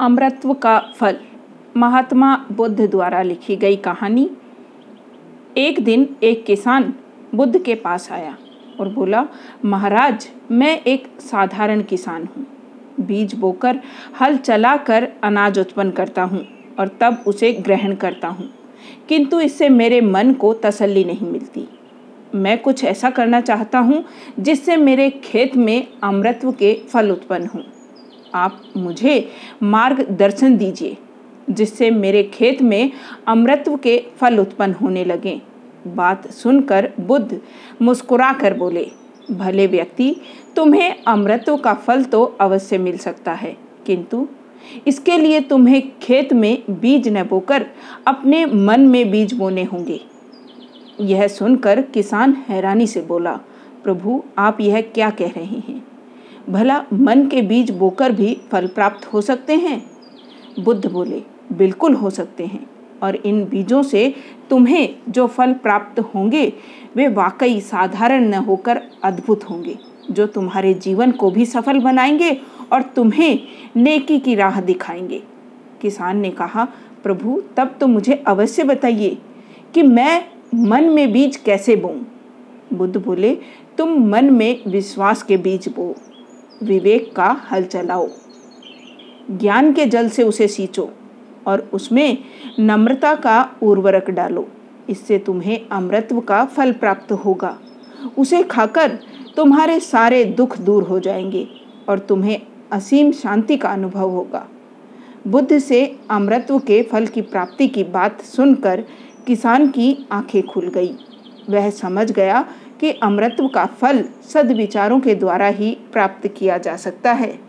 अमृतत्व का फल। महात्मा बुद्ध द्वारा लिखी गई कहानी, एक दिन एक किसान बुद्ध के पास आया और बोला, महाराज, मैं एक साधारण किसान हूँ। बीज बोकर हल चलाकर अनाज उत्पन्न करता हूँ और तब उसे ग्रहण करता हूँ। किंतु इससे मेरे मन को तसल्ली नहीं मिलती। मैं कुछ ऐसा करना चाहता हूँ जिससे मेरे खेत में अमृतत्व के फल उत्पन्न हों। आप मुझे मार्गदर्शन दीजिए, जिससे मेरे खेत में अमृतत्व के फल उत्पन्न होने लगें। बात सुनकर बुद्ध मुस्कुरा कर बोले, भले व्यक्ति, तुम्हें अमृतत्व का फल तो अवश्य मिल सकता है, किंतु इसके लिए तुम्हें खेत में बीज न बोकर अपने मन में बीज बोने होंगे। यह सुनकर किसान हैरानी से बोला, प्रभु, आप यह क्या कह रहे हैं? भला मन के बीज बोकर भी फल प्राप्त हो सकते हैं? बुद्ध बोले, बिल्कुल हो सकते हैं। और इन बीजों से तुम्हें जो फल प्राप्त होंगे, वे वाकई साधारण न होकर अद्भुत होंगे, जो तुम्हारे जीवन को भी सफल बनाएँगे और तुम्हें नेकी की राह दिखाएँगे। किसान ने कहा, प्रभु, तब तो मुझे अवश्य बताइए कि मैं मन में बीज कैसे बोऊं? बुद्ध बोले, तुम मन में विश्वास के बीज बो। विवेक का हल चलाओ। ज्ञान के जल से उसे सींचो और उसमें नम्रता का उर्वरक डालो। इससे तुम्हें अमृतत्व का फल प्राप्त होगा। उसे खाकर तुम्हारे सारे दुख दूर हो जाएँगे और तुम्हें असीम शांति का अनुभव होगा। बुद्ध से अमृतत्व के फल की प्राप्ति की बात सुनकर किसान की आँखें खुल गई। वह समझ गया कि अमृतत्व का फल सद्विचारों के द्वारा ही प्राप्त किया जा सकता है।